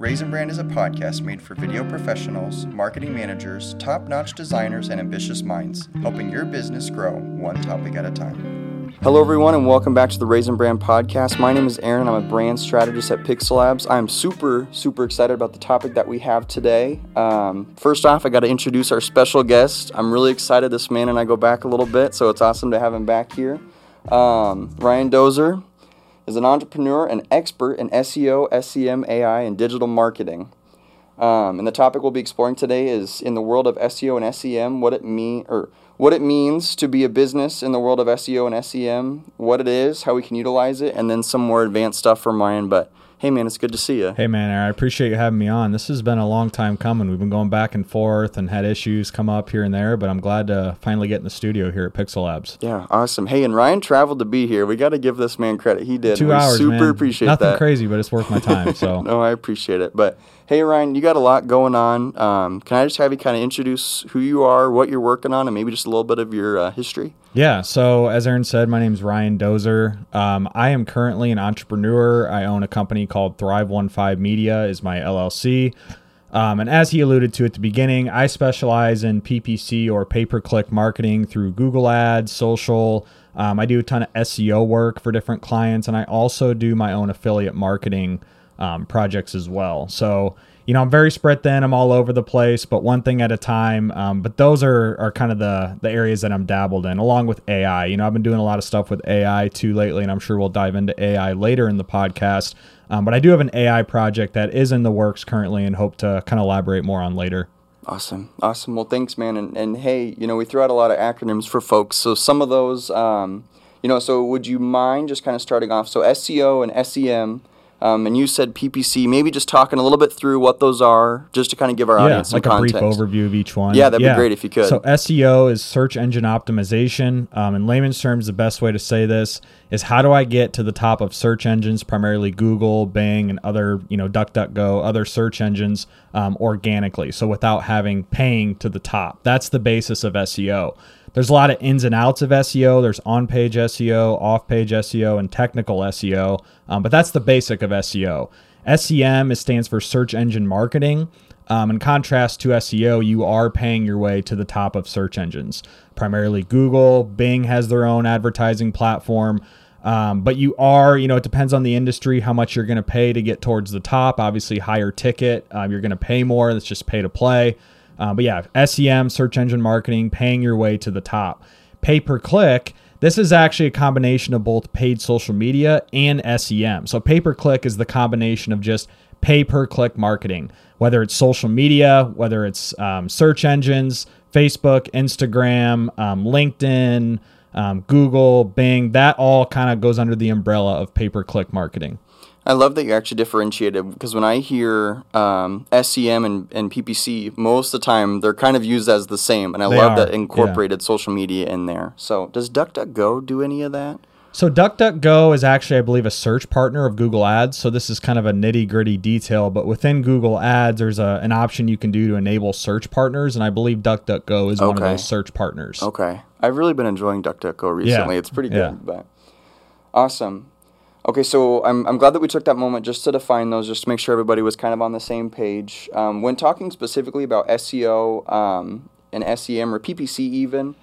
Raisin Brand is a podcast made for video professionals, marketing managers, top notch designers, and ambitious minds, helping your business grow one topic at a time. Hello, everyone, and welcome back to the Raisin Brand podcast. My name is Aaron. I'm a brand strategist at Pixel Labs. I'm super, super excited about the topic that we have today. Um, first off, I got to introduce our special guest. I'm really excited. This man and I go back a little bit, so it's awesome to have him back here. Um, Ryan Doser is an entrepreneur and expert in SEO, SEM, AI, and digital marketing. Um, and the topic we'll be exploring today is in the world of SEO and SEM, what it mean or what it means to be a business in the world of SEO and SEM, what it is, how we can utilize it, and then some more advanced stuff from Ryan. But Hey man, it's good to see you. Hey man, I appreciate you having me on. This has been a long time coming. We've been going back and forth and had issues come up here and there, but I'm glad to finally get in the studio here at Pixel Labs. Yeah, awesome. Hey, and Ryan traveled to be here. We got to give this man credit. He did. Two we hours, super man. appreciate Nothing that. crazy, but it's worth my time. So no, I appreciate it. But hey, Ryan, you got a lot going on. Um, can I just have you kind of introduce who you are, what you're working on, and maybe just a little bit of your uh, history? Yeah. So as Aaron said, my name is Ryan Doser. Um, I am currently an entrepreneur. I own a company called Thrive One Five Media. Is my LLC. Um, and as he alluded to at the beginning, I specialize in PPC or pay per click marketing through Google Ads, social. Um, I do a ton of SEO work for different clients, and I also do my own affiliate marketing um, projects as well. So you know, I'm very spread thin. I'm all over the place, but one thing at a time. Um, but those are, are kind of the, the areas that I'm dabbled in, along with AI. You know, I've been doing a lot of stuff with AI too lately, and I'm sure we'll dive into AI later in the podcast. Um, but I do have an AI project that is in the works currently and hope to kind of elaborate more on later. Awesome. Awesome. Well, thanks, man. And, and hey, you know, we threw out a lot of acronyms for folks. So some of those, um, you know, so would you mind just kind of starting off? So SEO and SEM um, and you said PPC. Maybe just talking a little bit through what those are, just to kind of give our yeah, audience some like context. a brief overview of each one. Yeah, that'd be great if you could. So SEO is search engine optimization. Um, in layman's terms, the best way to say this is how do I get to the top of search engines, primarily Google, Bing, and other, you know, DuckDuckGo, other search engines um, organically. So without having paying to the top. That's the basis of SEO there's a lot of ins and outs of SEO. There's on page SEO, off page SEO, and technical SEO. Um, but that's the basic of SEO. SEM stands for search engine marketing. Um, in contrast to SEO, you are paying your way to the top of search engines. Primarily Google, Bing has their own advertising platform. Um, but you are, you know, it depends on the industry how much you're going to pay to get towards the top. Obviously, higher ticket, um, you're going to pay more. That's just pay to play. Uh, but yeah, SEM, search engine marketing, paying your way to the top. Pay per click, this is actually a combination of both paid social media and SEM. So pay per click is the combination of just pay per click marketing, whether it's social media, whether it's um, search engines, Facebook, Instagram, um, LinkedIn, um, Google, Bing, that all kind of goes under the umbrella of pay per click marketing. I love that you actually differentiated because when I hear um, SEM and, and PPC, most of the time they're kind of used as the same, and I They love are, that incorporated social media in there. So, does DuckDuckGo do any of that? So DuckDuckGo is actually, I believe, a search partner of Google Ads. So this is kind of a nitty gritty detail, but within Google Ads, there's a, an option you can do to enable search partners, and I believe DuckDuckGo is one of those search partners. Okay, I've really been enjoying DuckDuckGo recently. Yeah. It's pretty good, Yeah. but awesome. Okay, so I'm, I'm glad that we took that moment just to define those, just to make sure everybody was kind of on the same page. Um, when talking specifically about SEO um, and SEM or PPC even,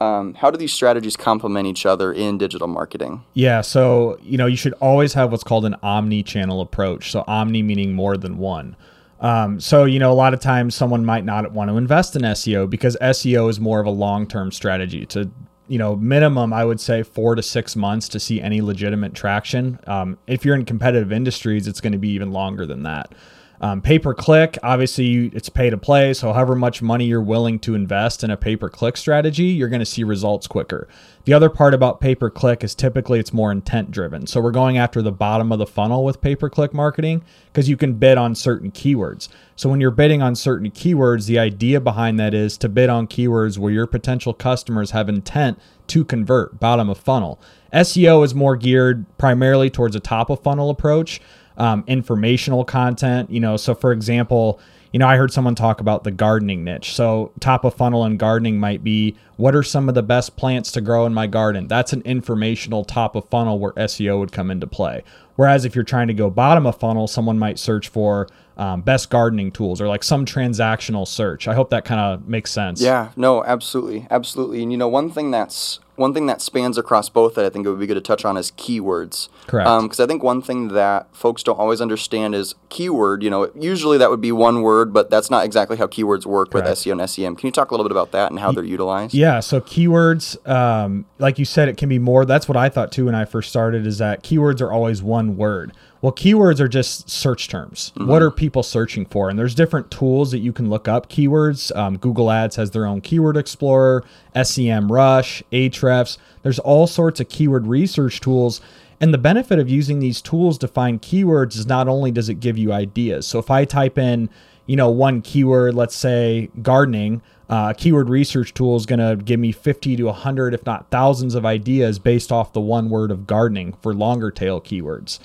um, how do these strategies complement each other in digital marketing? Yeah, so you know you should always have what's called an omni-channel approach. So omni meaning more than one. Um, so you know a lot of times someone might not want to invest in SEO because SEO is more of a long-term strategy. To you know minimum, I would say four to six months to see any legitimate traction. Um, if you're in competitive industries, it's going to be even longer than that. Um, pay per click, obviously, it's pay to play. So, however much money you're willing to invest in a pay per click strategy, you're going to see results quicker. The other part about pay per click is typically it's more intent driven. So, we're going after the bottom of the funnel with pay per click marketing because you can bid on certain keywords. So, when you're bidding on certain keywords, the idea behind that is to bid on keywords where your potential customers have intent to convert, bottom of funnel. SEO is more geared primarily towards a top of funnel approach um, informational content. You know, so for example, you know, I heard someone talk about the gardening niche. So, top of funnel in gardening might be what are some of the best plants to grow in my garden? That's an informational top of funnel where SEO would come into play. Whereas if you're trying to go bottom of funnel, someone might search for um, best gardening tools or like some transactional search. I hope that kind of makes sense. Yeah, no, absolutely, absolutely. And you know, one thing that's one thing that spans across both that I think it would be good to touch on is keywords. Correct. Because um, I think one thing that folks don't always understand is keyword. You know, usually that would be one word, but that's not exactly how keywords work Correct. with SEO and SEM. Can you talk a little bit about that and how they're utilized? Yeah. So keywords, um, like you said, it can be more. That's what I thought too when I first started. Is that keywords are always one word. Well, keywords are just search terms. Mm-hmm. What are people searching for? And there's different tools that you can look up keywords. Um, Google Ads has their own keyword explorer, SEMrush, Ahrefs. There's all sorts of keyword research tools. And the benefit of using these tools to find keywords is not only does it give you ideas. So if I type in, you know, one keyword, let's say gardening, uh, keyword research tool is going to give me 50 to 100, if not thousands of ideas based off the one word of gardening for longer tail keywords.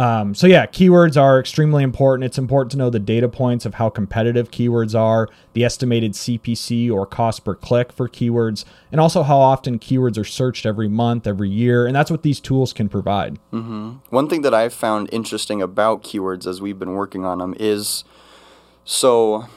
Um, so yeah, keywords are extremely important. It's important to know the data points of how competitive keywords are, the estimated CPC or cost per click for keywords, and also how often keywords are searched every month, every year, and that's what these tools can provide. Mm-hmm. One thing that I've found interesting about keywords as we've been working on them is so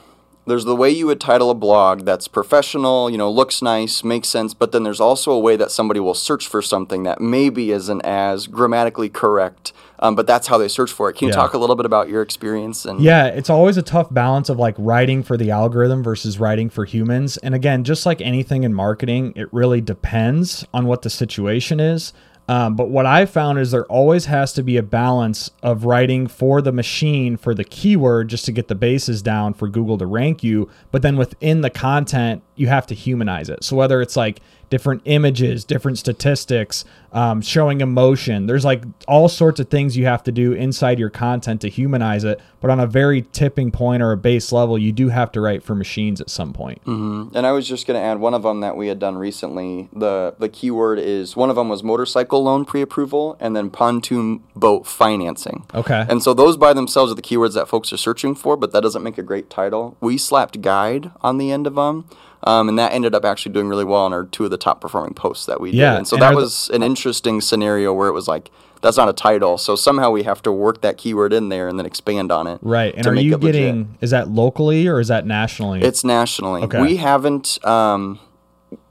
there's the way you would title a blog that's professional, you know, looks nice, makes sense, but then there's also a way that somebody will search for something that maybe isn't as grammatically correct, um, but that's how they search for it. Can you yeah. talk a little bit about your experience? And yeah, it's always a tough balance of like writing for the algorithm versus writing for humans. And again, just like anything in marketing, it really depends on what the situation is. Um, but what I found is there always has to be a balance of writing for the machine for the keyword just to get the bases down for Google to rank you. But then within the content, you have to humanize it. So whether it's like different images, different statistics, um, showing emotion. There's like all sorts of things you have to do inside your content to humanize it. But on a very tipping point or a base level, you do have to write for machines at some point. Mm-hmm. And I was just going to add one of them that we had done recently. The the keyword is one of them was motorcycle loan pre-approval, and then pontoon boat financing. Okay. And so those by themselves are the keywords that folks are searching for, but that doesn't make a great title. We slapped guide on the end of them. Um, and that ended up actually doing really well on our two of the top performing posts that we did. Yeah, and so and that was an interesting scenario where it was like that's not a title, so somehow we have to work that keyword in there and then expand on it. Right. And are you getting legit. is that locally or is that nationally? It's nationally. Okay. We haven't um,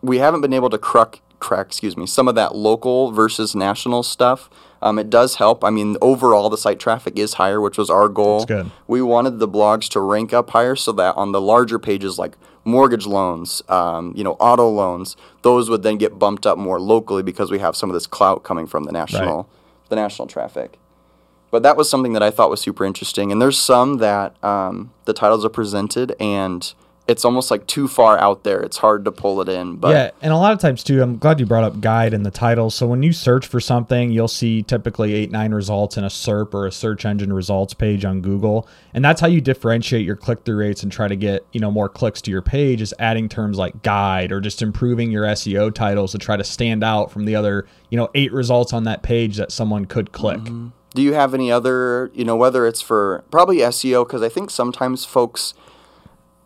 we haven't been able to crack crack excuse me some of that local versus national stuff. Um, it does help. I mean, overall, the site traffic is higher, which was our goal. That's good. We wanted the blogs to rank up higher so that on the larger pages, like mortgage loans, um, you know, auto loans, those would then get bumped up more locally because we have some of this clout coming from the national, right. the national traffic. But that was something that I thought was super interesting. And there's some that um, the titles are presented and it's almost like too far out there. It's hard to pull it in. But yeah, and a lot of times too, I'm glad you brought up guide in the title. So when you search for something, you'll see typically eight, nine results in a SERP or a search engine results page on Google. And that's how you differentiate your click-through rates and try to get, you know, more clicks to your page is adding terms like guide or just improving your SEO titles to try to stand out from the other, you know, eight results on that page that someone could click. Mm-hmm. Do you have any other, you know, whether it's for probably SEO, because I think sometimes folks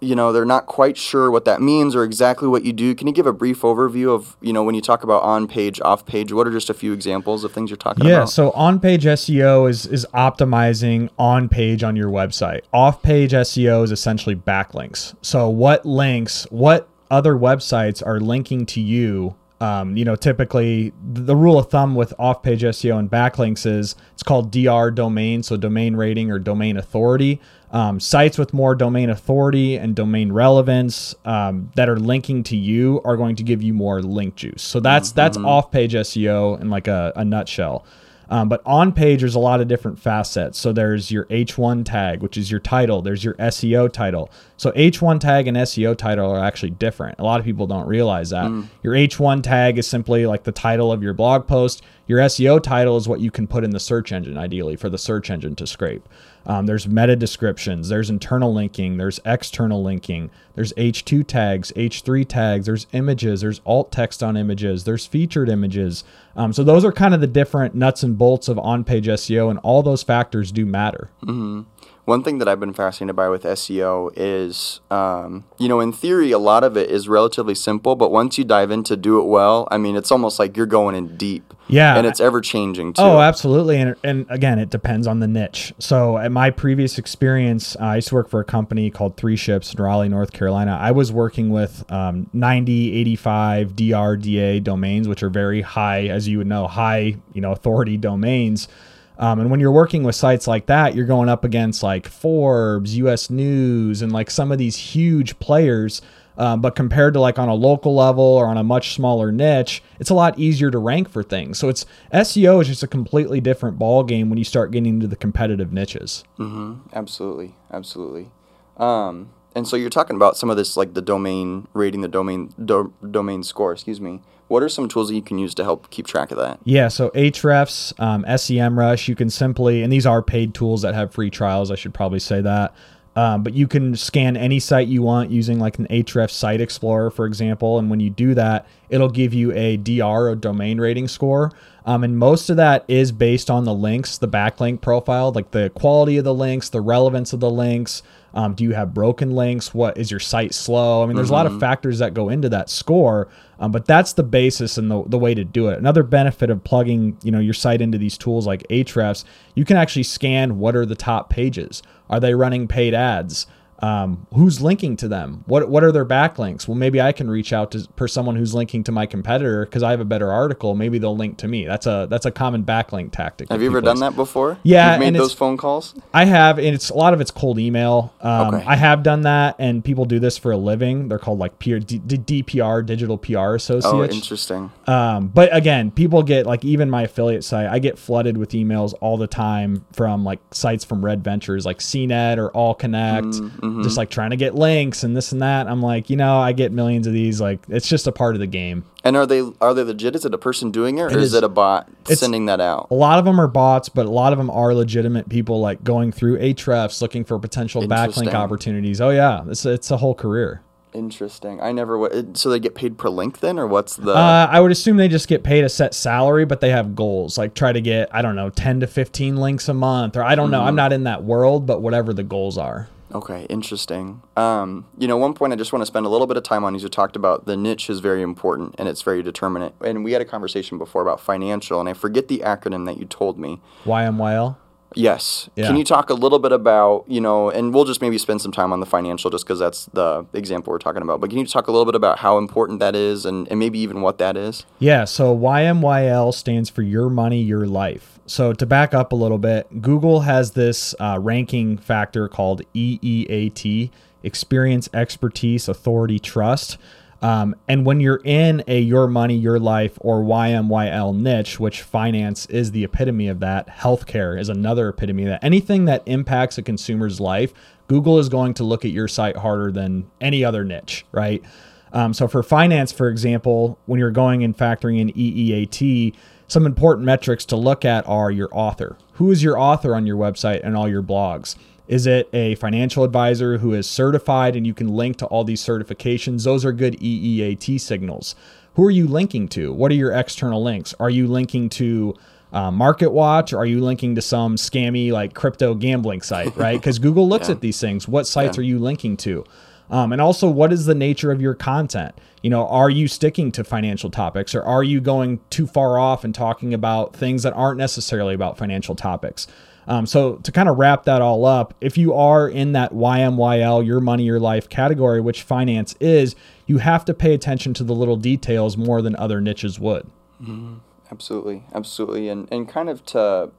you know they're not quite sure what that means or exactly what you do. Can you give a brief overview of you know when you talk about on page off page what are just a few examples of things you're talking yeah, about? yeah so on page seo is is optimizing on page on your website. Off page seo is essentially backlinks. So what links what other websites are linking to you? Um, you know, typically the rule of thumb with off-page SEO and backlinks is it's called DR domain, so domain rating or domain authority. Um, sites with more domain authority and domain relevance um, that are linking to you are going to give you more link juice. So that's mm-hmm. that's off-page SEO in like a, a nutshell. Um, but on page, there's a lot of different facets. So there's your H1 tag, which is your title. There's your SEO title. So H1 tag and SEO title are actually different. A lot of people don't realize that. Mm. Your H1 tag is simply like the title of your blog post. Your SEO title is what you can put in the search engine, ideally, for the search engine to scrape. Um, there's meta descriptions, there's internal linking, there's external linking, there's H2 tags, H3 tags, there's images, there's alt text on images, there's featured images. Um, so those are kind of the different nuts and bolts of on page SEO, and all those factors do matter. Mm-hmm. One thing that I've been fascinated by with SEO is, um, you know, in theory, a lot of it is relatively simple, but once you dive into do it well, I mean, it's almost like you're going in deep. Yeah. And it's ever changing too. Oh, absolutely. And, and again, it depends on the niche. So, at my previous experience, uh, I used to work for a company called Three Ships in Raleigh, North Carolina. I was working with um, 90, 85 DRDA domains, which are very high, as you would know, high, you know, authority domains. Um, and when you're working with sites like that, you're going up against like Forbes, US News, and like some of these huge players. Um, but compared to like on a local level or on a much smaller niche, it's a lot easier to rank for things. So it's SEO is just a completely different ball game when you start getting into the competitive niches. Mm-hmm. Absolutely, absolutely. Um, and so you're talking about some of this, like the domain rating, the domain do, domain score. Excuse me. What are some tools that you can use to help keep track of that? Yeah, so Ahrefs, um, SEMrush, you can simply, and these are paid tools that have free trials. I should probably say that. Um, but you can scan any site you want using like an Ahrefs Site Explorer, for example. And when you do that, it'll give you a DR, a domain rating score. Um, and most of that is based on the links, the backlink profile, like the quality of the links, the relevance of the links. Um, do you have broken links? What is your site slow? I mean, there's mm-hmm. a lot of mm-hmm. factors that go into that score, um, but that's the basis and the, the way to do it. Another benefit of plugging, you know, your site into these tools like Ahrefs, you can actually scan what are the top pages. Are they running paid ads? Um, who's linking to them? What what are their backlinks? Well maybe i can reach out to for someone who's linking to my competitor because i have a better article. Maybe they'll link to me. That's a that's a common backlink tactic have you ever done that before? Yeah You've made those phone calls? I have and it's a lot of it's cold email. Um, okay. i have done that and people do this for a living. They're called like peer D- dpr digital pr associates. Oh interesting. Um, but again people get like even my affiliate site i get flooded with emails all the time from like sites from red ventures like cnet or Allconnect. Mm mm-hmm. just like trying to get links and this and that. I'm like, you know, I get millions of these. Like, it's just a part of the game. And are they are they legit? Is it a person doing it, or it is, is, it a bot sending that out? A lot of them are bots, but a lot of them are legitimate people like going through Ahrefs looking for potential backlink opportunities. Oh yeah, it's it's a whole career. Interesting. I never. So they get paid per link then, or what's the? Uh, I would assume they just get paid a set salary, but they have goals. Like try to get I don't know ten to fifteen links a month, or I don't mm-hmm. know. I'm mm-hmm. not in that world, but whatever the goals are. Okay, interesting. Um, you know, one point I just want to spend a little bit of time on is you talked about the niche is very important and it's very determinate. And we had a conversation before about financial, and I forget the acronym that you told me. YMYL? Yes. Yeah. Can you talk a little bit about, you know, and we'll just maybe spend some time on the financial just because that's the example we're talking about. But can you talk a little bit about how important that is and, and maybe even what that is? Yeah. So YMYL stands for Your Money, Your Life. So to back up a little bit, Google has this uh, ranking factor called EEAT Experience, Expertise, Authority, Trust. Um, and when you're in a your money, your life or YMYL niche, which finance is the epitome of that, healthcare is another epitome of that. Anything that impacts a consumer's life, Google is going to look at your site harder than any other niche, right? Um, so for finance, for example, when you're going and factoring in EEAT, some important metrics to look at are your author. Who is your author on your website and all your blogs? Is it a financial advisor who is certified and you can link to all these certifications? Those are good EEAT signals. Who are you linking to? What are your external links? Are you linking to uh, MarketWatch? Or are you linking to some scammy like crypto gambling site, right? Because Google looks yeah. at these things. What sites yeah. are you linking to? Um, and also, what is the nature of your content? You know, are you sticking to financial topics or are you going too far off and talking about things that aren't necessarily about financial topics? Um, so to kind of wrap that all up, if you are in that YMYL, your money, your life category, which finance is, you have to pay attention to the little details more than other niches would. Mm-hmm. Absolutely, absolutely, and and kind of to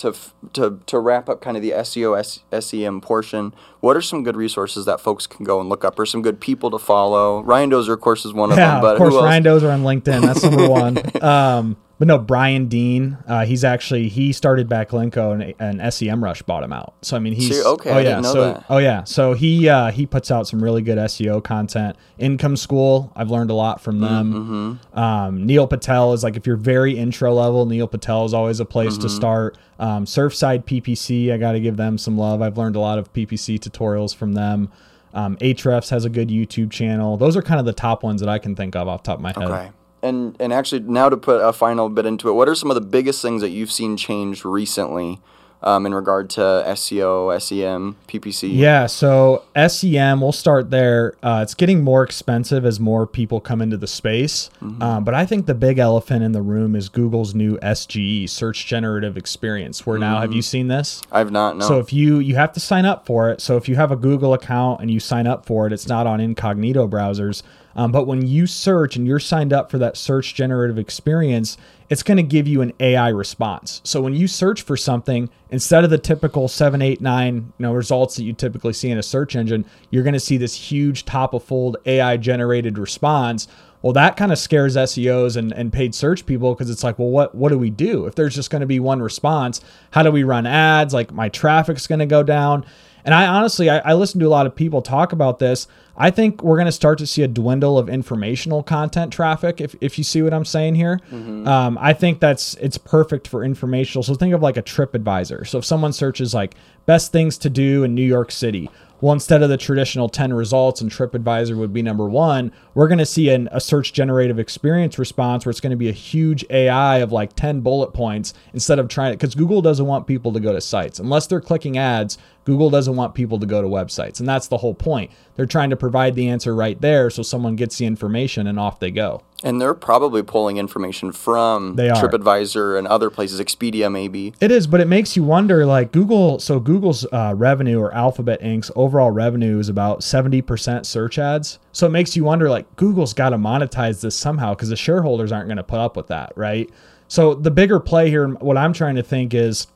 to to to wrap up kind of the SEO SEM portion, what are some good resources that folks can go and look up, or some good people to follow? Ryan Doser, of course, is one of yeah, them. But of course, Ryan Doser on LinkedIn. That's number one. Um, but no, Brian Dean, uh, he's actually he started Backlinko and, and SEMrush bought him out. So I mean he's okay. Oh yeah, so that. oh yeah, so he uh, he puts out some really good SEO content. Income School, I've learned a lot from them. Mm-hmm. Um, Neil Patel is like if you're very intro level, Neil Patel is always a place mm-hmm. to start. Um, Surfside PPC, I got to give them some love. I've learned a lot of PPC tutorials from them. Um, Ahrefs has a good YouTube channel. Those are kind of the top ones that I can think of off top of my head. Okay and and actually now to put a final bit into it, what are some of the biggest things that you've seen change recently um, in regard to SEO, SEM, PPC? Yeah, so SEM, we'll start there. Uh, it's getting more expensive as more people come into the space. Mm-hmm. Um, but I think the big elephant in the room is Google's new SGE, Search Generative Experience. Where mm-hmm. now, have you mm-hmm. seen this? I've not. No. So if you you have to sign up for it. So if you have a Google account and you sign up for it, it's not on incognito browsers. Um, but when you search and you're signed up for that search generative experience, it's going to give you an AI response. So when you search for something, instead of the typical seven, eight, nine you know, results that you typically see in a search engine, you're going to see this huge top of fold AI generated response. Well, that kind of scares SEOs and, and paid search people because it's like, well, what what do we do if there's just going to be one response? How do we run ads? Like my traffic's going to go down. And I honestly, I, I listen to a lot of people talk about this. I think we're going to start to see a dwindle of informational content traffic. If, if you see what I'm saying here, mm-hmm. um, I think that's it's perfect for informational. So think of like a TripAdvisor. So if someone searches like best things to do in New York City, well, instead of the traditional 10 results and TripAdvisor would be number one, we're going to see an, a search generative experience response where it's going to be a huge AI of like 10 bullet points instead of trying. Because Google doesn't want people to go to sites. Unless they're clicking ads, Google doesn't want people to go to websites. And that's the whole point. They're trying to provide the answer right there so someone gets the information and off they go. And they're probably pulling information from they TripAdvisor and other places, Expedia maybe. It is, but it makes you wonder like Google, so Google's uh, revenue or Alphabet Inc.'s overall revenue is about 70% search ads. So it makes you wonder like Google's got to monetize this somehow because the shareholders aren't going to put up with that, right? So the bigger play here, what I'm trying to think is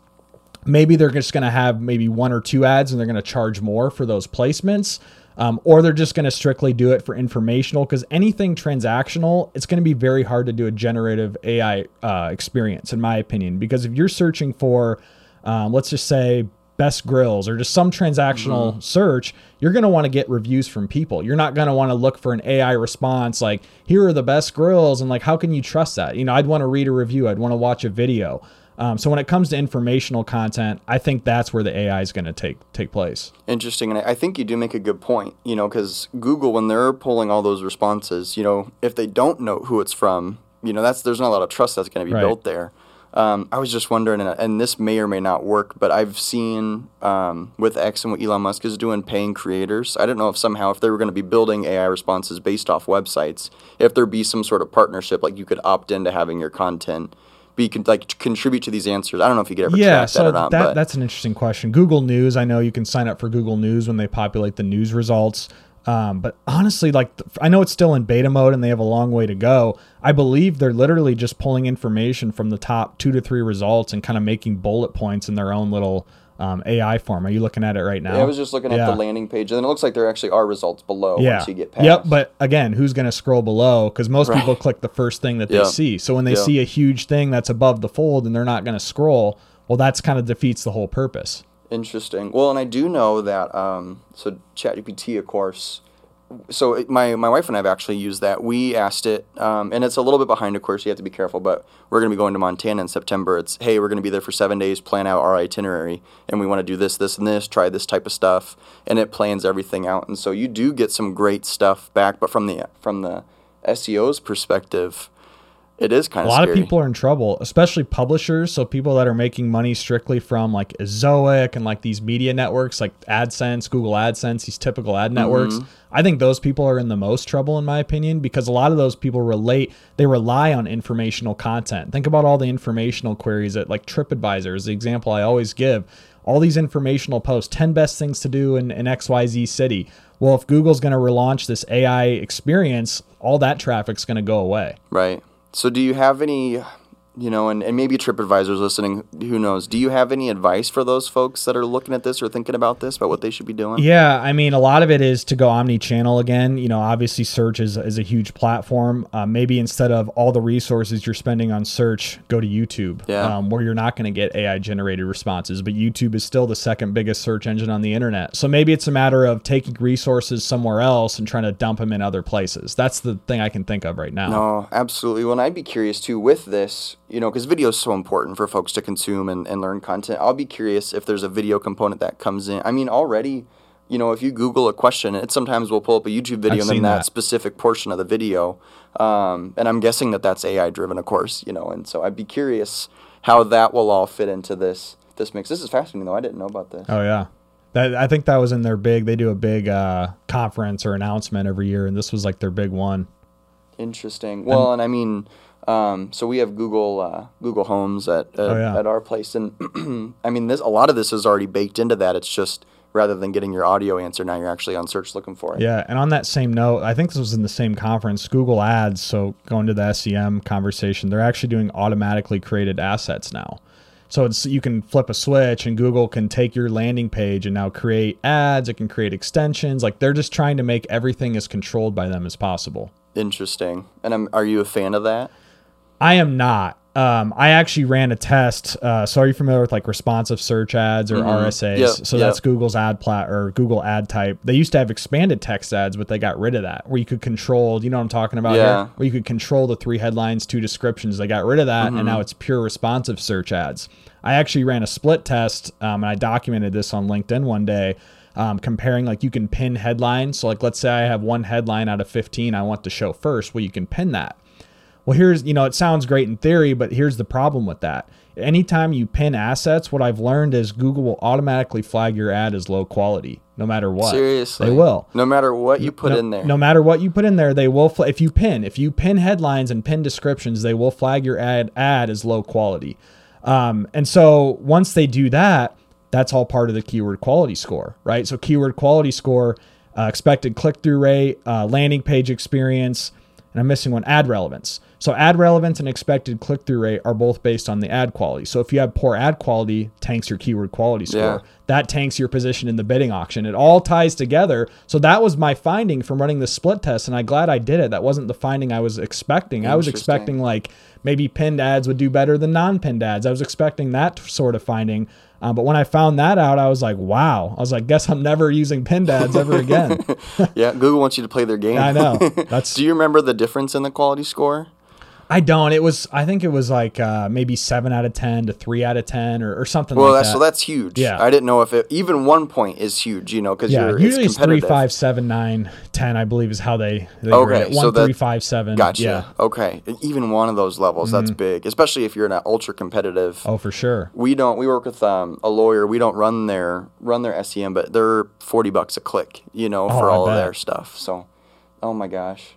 maybe they're just going to have maybe one or two ads and they're going to charge more for those placements um, or they're just going to strictly do it for informational because anything transactional it's going to be very hard to do a generative ai uh, experience in my opinion because if you're searching for um, let's just say best grills or just some transactional mm-hmm. search, you're going to want to get reviews from people. You're not going to want to look for an AI response like, here are the best grills. And like, how can you trust that? You know, I'd want to read a review, I'd want to watch a video. Um, so when it comes to informational content, I think that's where the AI is going to take take place. Interesting, and I think you do make a good point. You know, because Google, when they're pulling all those responses, you know, if they don't know who it's from, you know, that's there's not a lot of trust that's going to be right. built there. Um, I was just wondering, and, and, this may or may not work, but I've seen um, with X and what Elon Musk is doing, paying creators. I don't know if somehow if they were going to be building AI responses based off websites, if there be some sort of partnership, like you could opt into having your content be can like contribute to these answers? I don't know if you could ever yeah, so that or not. That, that's an interesting question. Google News, I know you can sign up for Google News when they populate the news results. Um, but honestly, like I know it's still in beta mode and they have a long way to go. I believe they're literally just pulling information from the top two to three results and kind of making bullet points in their own little um, AI form. Are you looking at it right now? Yeah, I was just looking at yeah. the landing page, and it looks like there actually are results below yeah. once you get past. Yep, but again, who's going to scroll below? Because most right. people click the first thing that they yeah. see. So when they see a huge thing that's above the fold and they're not going to scroll, well, that's kind of defeats the whole purpose. Interesting. Well, and I do know that um, so ChatGPT, of course, so my my wife and I have actually used that. We asked it, um, and it's a little bit behind, of course. You have to be careful, but we're going to be going to Montana in September. It's hey, we're going to be there for seven days. Plan out our itinerary, and we want to do this, this, and this. Try this type of stuff, and it plans everything out. And so you do get some great stuff back. But from the from the SEO's perspective, it is kind of a lot scary. of people are in trouble, especially publishers. So people that are making money strictly from like Ezoic and like these media networks, like AdSense, Google AdSense, these typical ad networks. Mm-hmm. I think those people are in the most trouble, in my opinion, because a lot of those people relate. They rely on informational content. Think about all the informational queries that like TripAdvisor is the example I always give. All these informational posts, 10 best things to do in, in XYZ city. Well, if Google's going to relaunch this AI experience, all that traffic's going to go away. Right. So, do you have any you know, and, and maybe TripAdvisor's listening, who knows? Do you have any advice for those folks that are looking at this or thinking about this, about what they should be doing? Yeah, I mean, a lot of it is to go omni channel again. You know, obviously, search is, is a huge platform. Uh, maybe instead of all the resources you're spending on search, go to YouTube, yeah. um, where you're not going to get AI generated responses. But YouTube is still the second biggest search engine on the internet. So maybe it's a matter of taking resources somewhere else and trying to dump them in other places. That's the thing I can think of right now. No, absolutely. Well, I'd be curious too with this you know, because video is so important for folks to consume and, and learn content. I'll be curious if there's a video component that comes in. I mean, already, you know, if you Google a question, it sometimes will pull up a YouTube video I've and then that, that, specific portion of the video. Um, and I'm guessing that that's AI driven, of course, you know, and so I'd be curious how that will all fit into this this mix. This is fascinating though. I didn't know about this. Oh yeah. That, I think that was in their big. They do a big uh, conference or announcement every year, and this was like their big one. Interesting. Well, and, and I mean, um, so we have Google uh, Google Homes at at, oh, yeah. at our place, and I mean, this a lot of this is already baked into that. It's just rather than getting your audio answer, now you're actually on search looking for it. Yeah, and on that same note, I think this was in the same conference. Google Ads, so going to the SEM conversation, they're actually doing automatically created assets now. So it's you can flip a switch and Google can take your landing page and now create ads. It can create extensions. Like they're just trying to make everything as controlled by them as possible. Interesting. And I'm, are you a fan of that? I am not. Um, I actually ran a test. Uh, so are you familiar with like responsive search ads or mm-hmm. RSAs? Yep, so yep. that's Google's ad plat or Google ad type. They used to have expanded text ads, but they got rid of that where you could control, you know what I'm talking about yeah. here? Where you could control the three headlines, two descriptions. They got rid of that mm-hmm. and now it's pure responsive search ads. I actually ran a split test um, and I documented this on LinkedIn one day. Um, comparing like you can pin headlines. So like let's say I have one headline out of 15 I want to show first. Well, you can pin that. Well, here's, you know, it sounds great in theory, but here's the problem with that. Anytime you pin assets, what I've learned is Google will automatically flag your ad as low quality, no matter what. Seriously, they will. No matter what you put no, in there. No matter what you put in there, they will. Fl- if you pin, if you pin headlines and pin descriptions, they will flag your ad ad as low quality. Um, and so once they do that, that's all part of the keyword quality score, right? So keyword quality score, uh, expected click through rate, uh, landing page experience, and I'm missing one ad relevance. So ad relevance and expected click through rate are both based on the ad quality. So if you have poor ad quality, tanks your keyword quality score. Yeah. That tanks your position in the bidding auction. It all ties together. So that was my finding from running the split test, and I'm glad I did it. That wasn't the finding I was expecting. I was expecting like maybe pinned ads would do better than non-pinned ads. I was expecting that sort of finding. Uh, but when I found that out, I was like, wow. I was like, guess I'm never using pinned ads ever again. yeah, Google wants you to play their game. I know. That's. Do you remember the difference in the quality score? I don't. It was. I think it was like uh, maybe seven out of ten to three out of ten, or, or something well, like that's, that. so that's huge. Yeah, I didn't know if it even one point is huge. You know, because yeah, you're, usually it's, it's three, five, seven, nine, ten. I believe is how they, they okay. One, so that, three, five, seven. Gotcha. Yeah. Okay. Even one of those levels, mm-hmm. that's big, especially if you're in an ultra competitive. Oh, for sure. We don't. We work with um, a lawyer. We don't run their run their SEM, but they're forty bucks a click. You know, oh, for all of their stuff. So, oh my gosh.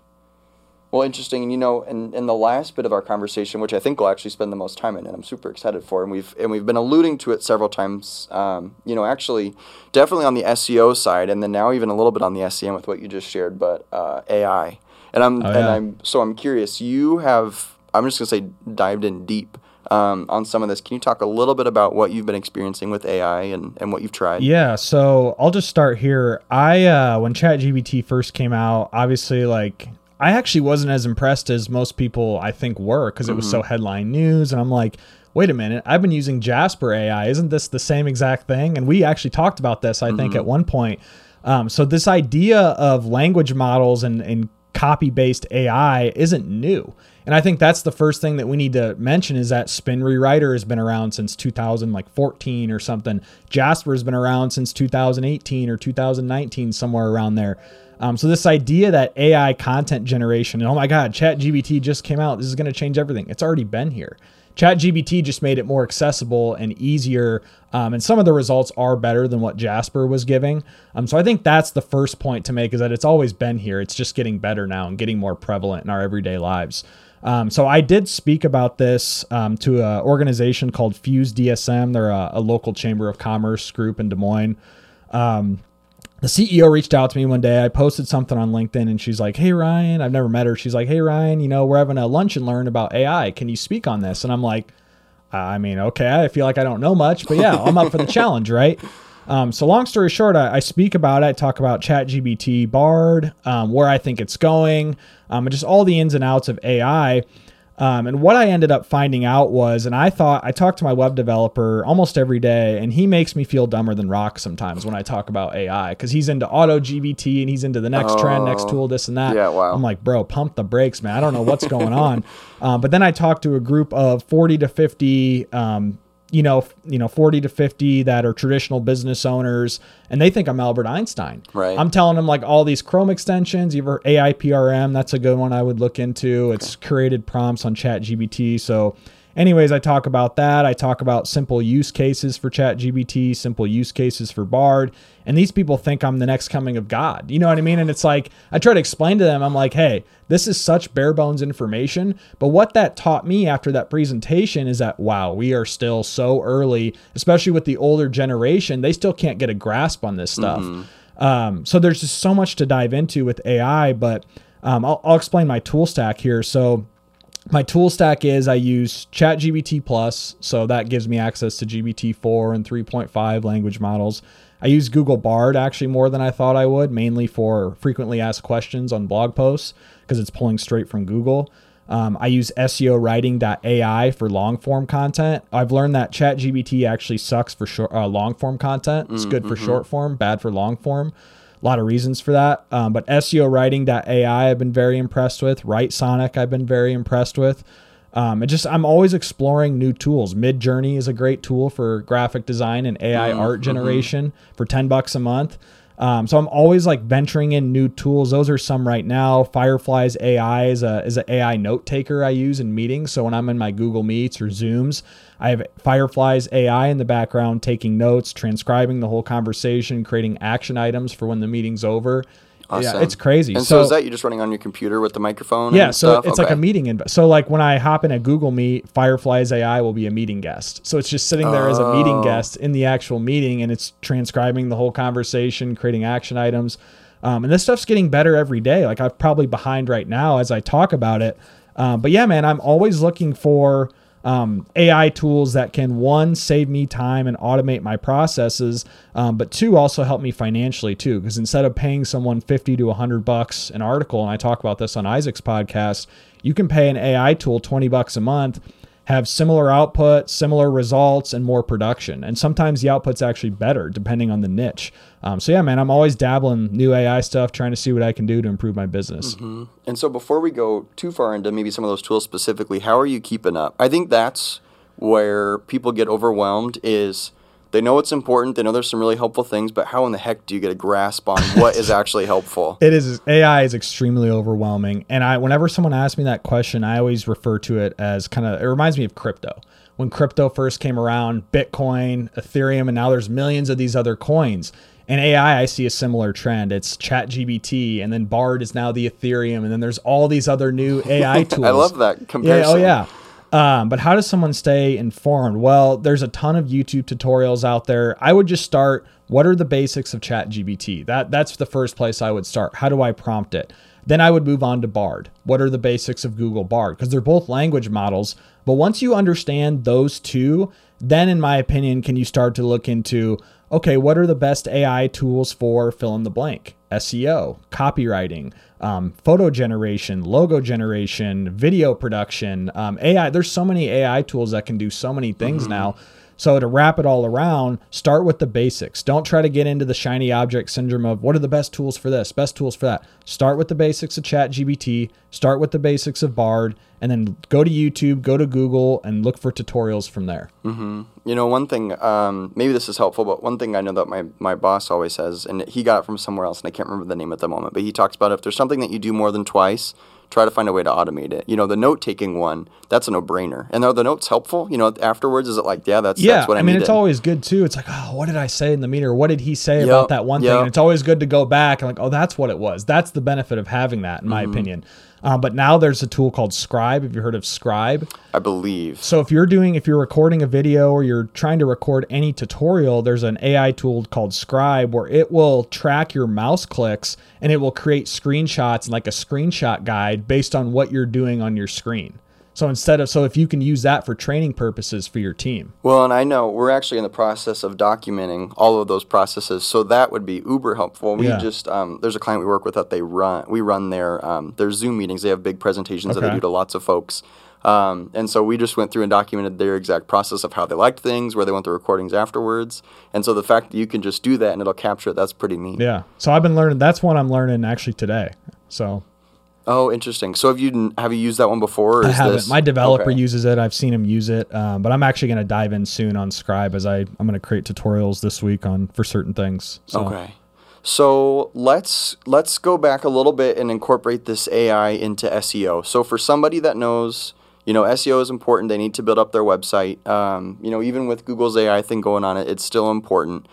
Well, interesting. And you know, in, in the last bit of our conversation, which I think we'll actually spend the most time in, and I'm super excited for, and we've and we've been alluding to it several times. Um, you know, actually, definitely on the SEO side, and then now even a little bit on the SEM with what you just shared. But uh, AI, and I'm oh, yeah. and I'm so I'm curious. You have I'm just gonna say dived in deep. Um, on some of this. Can you talk a little bit about what you've been experiencing with AI and, and what you've tried? Yeah, so I'll just start here. I uh, when ChatGPT first came out, obviously like I actually wasn't as impressed as most people I think were because it was so mm-hmm. headline news, and I'm like, wait a minute, I've been using Jasper AI. Isn't this the same exact thing? And we actually talked about this, I mm-hmm. think, at one point. Um, so this idea of language models and, and copy based AI isn't new. And I think that's the first thing that we need to mention is that Spin Rewriter has been around since 2014 or something. Jasper has been around since 2018 or 2019, somewhere around there. Um, so this idea that AI content generation, oh my God, ChatGPT just came out. This is going to change everything. It's already been here. ChatGPT just made it more accessible and easier, um, and some of the results are better than what Jasper was giving. Um, so I think that's the first point to make is that it's always been here. It's just getting better now and getting more prevalent in our everyday lives. Um, so I did speak about this um, to an organization called Fuse DSM. They're a, a, local chamber of commerce group in Des Moines. Um, the CEO reached out to me one day. I posted something on LinkedIn and she's like, Hey, Ryan, I've never met her. She's like, Hey, Ryan, you know, we're having a lunch and learn about AI. Can you speak on this? And I'm like, I mean, okay, I feel like I don't know much, but yeah, I'm up for the challenge, right? Um, so, long story short, I, I, speak about it. I talk about ChatGPT, Bard, um, where I think it's going, um, and just all the ins and outs of AI. Um, and what I ended up finding out was, and I thought I talk to my web developer almost every day, and he makes me feel dumber than rock sometimes when I talk about AI because he's into AutoGPT and he's into the next oh, trend, next oh. tool, this and that. Yeah, wow. I'm like, bro, pump the brakes, man. I don't know what's going on. Um, but then I talked to a group of 40 to 50 um, you know, you know, 40 to 50 that are traditional business owners and they think I'm Albert Einstein. Right. I'm telling them like all these Chrome extensions, either AIPRM, that's a good one I would look into. It's okay. created prompts on ChatGPT. So anyways, I talk about that. I talk about simple use cases for ChatGPT, simple use cases for Bard. And these people think I'm the next coming of God. You know what I mean? And it's like, I try to explain to them, I'm like, hey, this is such bare bones information. But what that taught me after that presentation is that, wow, we are still so early, especially with the older generation. They still can't get a grasp on this stuff. Mm-hmm. Um, so there's just so much to dive into with AI. But um, I'll, I'll explain my tool stack here. So, my tool stack is I use ChatGPT Plus, so that gives me access to GPT-4 and 3.5 language models. I use Google Bard actually more than I thought I would, mainly for frequently asked questions on blog posts because it's pulling straight from Google. Um, I use SEO writing.ai for long form content. I've learned that ChatGPT actually sucks for short, uh, long form content. It's mm, good for mm-hmm. short form, bad for long form. A lot of reasons for that. Um, but SEO writing.ai I've been very impressed with. Writesonic, I've been very impressed with. Um, it just I'm always exploring new tools. Midjourney is a great tool for graphic design and AI mm, art mm-hmm. generation mm-hmm. for ten bucks a month. Um, so I'm always like venturing in new tools. Those are some right now. Fireflies AI is a is an AI note taker I use in meetings. So when I'm in my Google Meets or Zooms, I have Fireflies AI in the background taking notes, transcribing the whole conversation, creating action items for when the meeting's over. Awesome. Yeah, it's crazy. And so, so, is that you're just running on your computer with the microphone? Yeah, so it's okay. like a meeting. In, so like when I hop in a Google Meet, Fireflies AI will be a meeting guest. So it's just sitting there oh. as a meeting oh. guest in the actual meeting, and it's transcribing the whole conversation, creating action items. Um, and this stuff's getting better every day. Like I'm probably behind right now as I talk about it. Um, but yeah, man, I'm always looking for um, AI tools that can one save me time and automate my processes, um, but two also help me financially too. Because instead of paying someone fifty to hundred bucks an article, and I talk about this on Isaac's podcast, you can pay an AI tool twenty bucks a month have similar output, similar results, and more production. And sometimes the output's actually better depending on the niche. Um, so yeah, man, I'm always dabbling new AI stuff, trying to see what I can do to improve my business. Mm-hmm. And so before we go too far into maybe some of those tools specifically, how are you keeping up? I think that's where people get overwhelmed is they know it's important. They know there's some really helpful things, but how in the heck do you get a grasp on what is actually helpful? It is AI is extremely overwhelming, and I whenever someone asks me that question, I always refer to it as kind of it reminds me of crypto. When crypto first came around, Bitcoin, Ethereum, and now there's millions of these other coins. In AI, I see a similar trend. It's ChatGPT, and then Bard is now the Ethereum, and then there's all these other new AI tools. I love that comparison. Yeah, oh yeah. Um, but how does someone stay informed? Well, there's a ton of YouTube tutorials out there. I would just start. What are the basics of ChatGPT? That that's the first place I would start. How do I prompt it? Then I would move on to Bard. What are the basics of Google Bard? Because they're both language models. But once you understand those two, then in my opinion, can you start to look into okay, what are the best AI tools for fill in the blank? SEO, copywriting, um, photo generation, logo generation, video production, um, AI. There's so many AI tools that can do so many things mm-hmm. now. So to wrap it all around, start with the basics. Don't try to get into the shiny object syndrome of what are the best tools for this, best tools for that. Start with the basics of ChatGPT, start with the basics of Bard, and then go to YouTube, go to Google, and look for tutorials from there. Mm-hmm. You know, one thing, um, maybe this is helpful, but one thing I know that my, my boss always says, and he got it from somewhere else, and I can't remember the name at the moment, but he talks about if there's something that you do more than twice, try to find a way to automate it. You know, the note taking one, that's a no brainer. And are the notes helpful? You know, afterwards, is it like, yeah, that's, yeah, that's what I, I mean, needed. it's always good too. It's like, oh, what did I say in the meter? What did he say yep, about that one yep. thing? And it's always good to go back and like, oh, that's what it was. That's the benefit of having that, in my mm-hmm. opinion. Um, but now there's a tool called Scribe. Have you heard of Scribe? I believe. So if you're doing, if you're recording a video or you're trying to record any tutorial, there's an AI tool called Scribe where it will track your mouse clicks and it will create screenshots and like a screenshot guide based on what you're doing on your screen. So instead of so if you can use that for training purposes for your team. Well, and I know we're actually in the process of documenting all of those processes, so that would be uber helpful. We yeah. just um, there's a client we work with that they run we run their um, their Zoom meetings. They have big presentations okay. that they do to lots of folks. Um, and so we just went through and documented their exact process of how they liked things, where they want the recordings afterwards. And so the fact that you can just do that and it'll capture it, that's pretty neat. Yeah. So I've been learning. That's one I'm learning actually today. So Oh, interesting. So have you have you used that one before? I haven't. This... My developer okay. uses it. I've seen him use it, um, but I'm actually going to dive in soon on Scribe as I I'm going to create tutorials this week on for certain things. So. Okay. So let's let's go back a little bit and incorporate this AI into SEO. So for somebody that knows, you know, SEO is important. They need to build up their website. Um, you know, even with Google's AI thing going on, it, it's still important.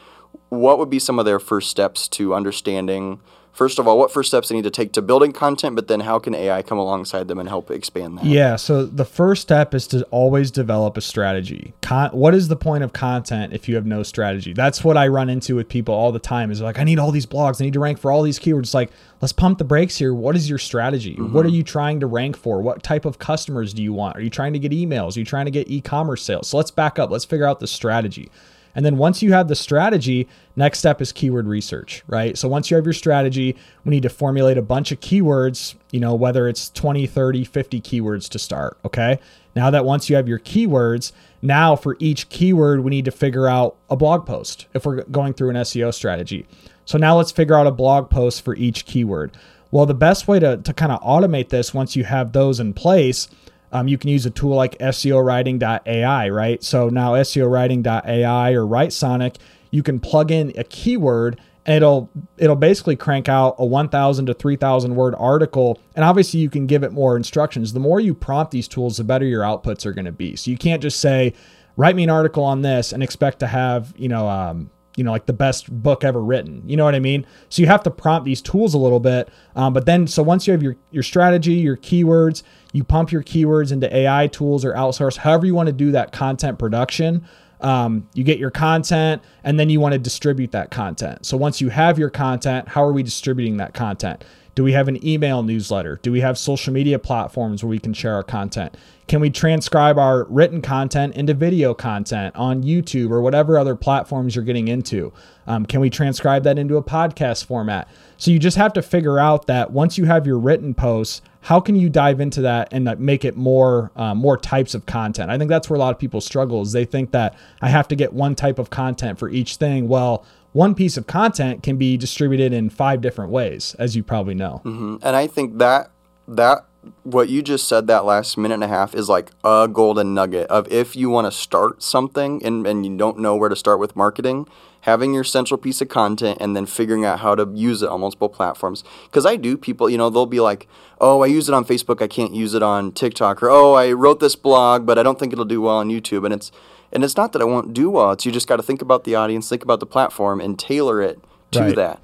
What would be some of their first steps to understanding? First of all, what first steps they need to take to building content, but then how can AI come alongside them and help expand that? Yeah. So the first step is to always develop a strategy. Con- what is the point of content if you have no strategy? That's what I run into with people all the time is like, I need all these blogs. I need to rank for all these keywords. like, let's pump the brakes here. What is your strategy? Mm-hmm. What are you trying to rank for? What type of customers do you want? Are you trying to get emails? Are you trying to get e-commerce sales? So let's back up. Let's figure out the strategy. And then once you have the strategy, next step is keyword research, right? So once you have your strategy, we need to formulate a bunch of keywords, you know, whether it's 20, 30, 50 keywords to start, okay? Now that once you have your keywords, now for each keyword, we need to figure out a blog post if we're going through an SEO strategy. So now let's figure out a blog post for each keyword. Well, the best way to, to kind of automate this once you have those in place um, you can use a tool like SEOwriting.ai, right? So now SEOwriting.ai or Writesonic, you can plug in a keyword and it'll it'll basically crank out a 1000 to 3000 word article. And obviously you can give it more instructions. The more you prompt these tools the better your outputs are going to be. So you can't just say write me an article on this and expect to have you know um, you know like the best book ever written. You know what i mean? So you have to prompt these tools a little bit. Um, but then so once you have your your strategy your keywords you pump your keywords into ai tools or outsource however you want to do that content production um, you get your content and then you want to distribute that content. So once you have your content how are we distributing that content do we have an email newsletter? Do we have social media platforms where we can share our content? Can we transcribe our written content into video content on YouTube or whatever other platforms you're getting into? Um, can we transcribe that into a podcast format? So you just have to figure out that once you have your written posts, how can you dive into that and make it more uh, more types of content? I think that's where a lot of people struggle is they think that I have to get one type of content for each thing. Well, one piece of content can be distributed in five different ways, as you probably know. Mm-hmm. And I think that that what you just said that last minute and a half is like a golden nugget of if you want to start something and, and you don't know where to start with marketing having your central piece of content and then figuring out how to use it on multiple platforms because i do people you know they'll be like oh i use it on facebook i can't use it on tiktok or oh i wrote this blog but i don't think it'll do well on youtube and it's and it's not that I won't do well. It's you just got to think about the audience, think about the platform, and tailor it to right. that.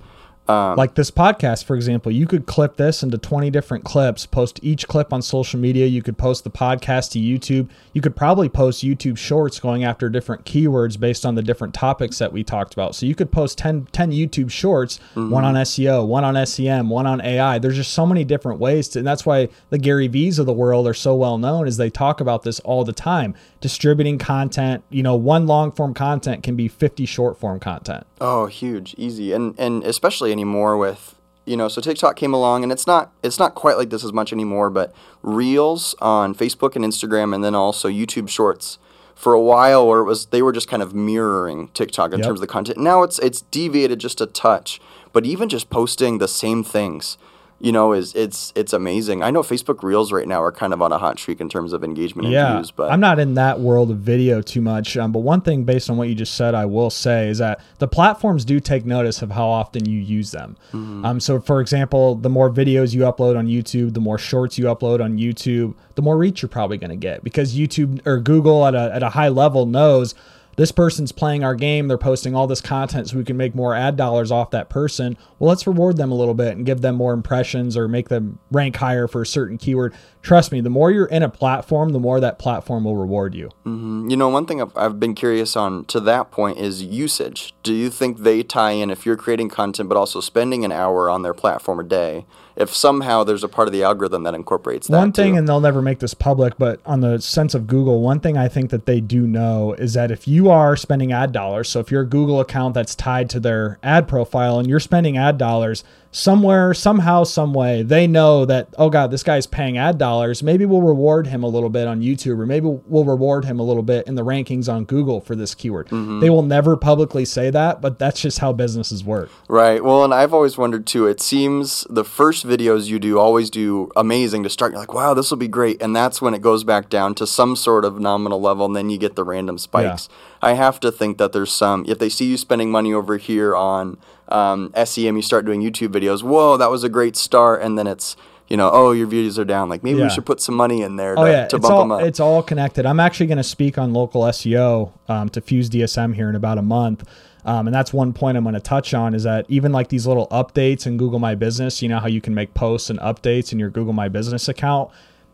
Um, like this podcast, for example, you could clip this into 20 different clips, post each clip on social media. You could post the podcast to YouTube. You could probably post YouTube shorts going after different keywords based on the different topics that we talked about. So you could post 10, 10 YouTube shorts, mm-hmm. one on SEO, one on SEM, one on AI. There's just so many different ways to, and that's why the Gary V's of the world are so well known is they talk about this all the time. Distributing content, you know, one long form content can be 50 short form content. Oh, huge, easy. And, and especially in anymore with you know so tiktok came along and it's not it's not quite like this as much anymore but reels on facebook and instagram and then also youtube shorts for a while where it was they were just kind of mirroring tiktok in yep. terms of the content now it's it's deviated just a touch but even just posting the same things you know, is it's it's amazing. I know Facebook Reels right now are kind of on a hot streak in terms of engagement and yeah, views, but I'm not in that world of video too much. Um, but one thing based on what you just said, I will say is that the platforms do take notice of how often you use them. Mm-hmm. Um, so for example, the more videos you upload on YouTube, the more shorts you upload on YouTube, the more reach you're probably going to get because YouTube or Google at a at a high level knows this person's playing our game, they're posting all this content so we can make more ad dollars off that person. Well, let's reward them a little bit and give them more impressions or make them rank higher for a certain keyword. Trust me, the more you're in a platform, the more that platform will reward you. Mm-hmm. You know, one thing I've, I've been curious on to that point is usage. Do you think they tie in if you're creating content but also spending an hour on their platform a day? If somehow there's a part of the algorithm that incorporates that. One thing, too. and they'll never make this public, but on the sense of Google, one thing I think that they do know is that if you are spending ad dollars, so if you're a Google account that's tied to their ad profile and you're spending ad dollars, somewhere, somehow, some way, they know that, oh God, this guy's paying ad dollars. Maybe we'll reward him a little bit on YouTube, or maybe we'll reward him a little bit in the rankings on Google for this keyword. Mm-hmm. They will never publicly say that, but that's just how businesses work. Right. Well, and I've always wondered too, it seems the first videos you do always do amazing to start. You're like, wow, this will be great. And that's when it goes back down to some sort of nominal level, and then you get the random spikes. Yeah. I have to think that there's some, if they see you spending money over here on um, SEM, you start doing YouTube videos. Whoa, that was a great start, and then it's you know, oh, your views are down. Like maybe Yeah. we should put some money in there to, Oh yeah, to bump all them up. it's all connected. I'm actually going to speak on local SEO um, to Fuse DSM here in about a month, um, and that's one point I'm going to touch on is that even like these little updates in Google My Business, you know how you can make posts and updates in your Google My Business account.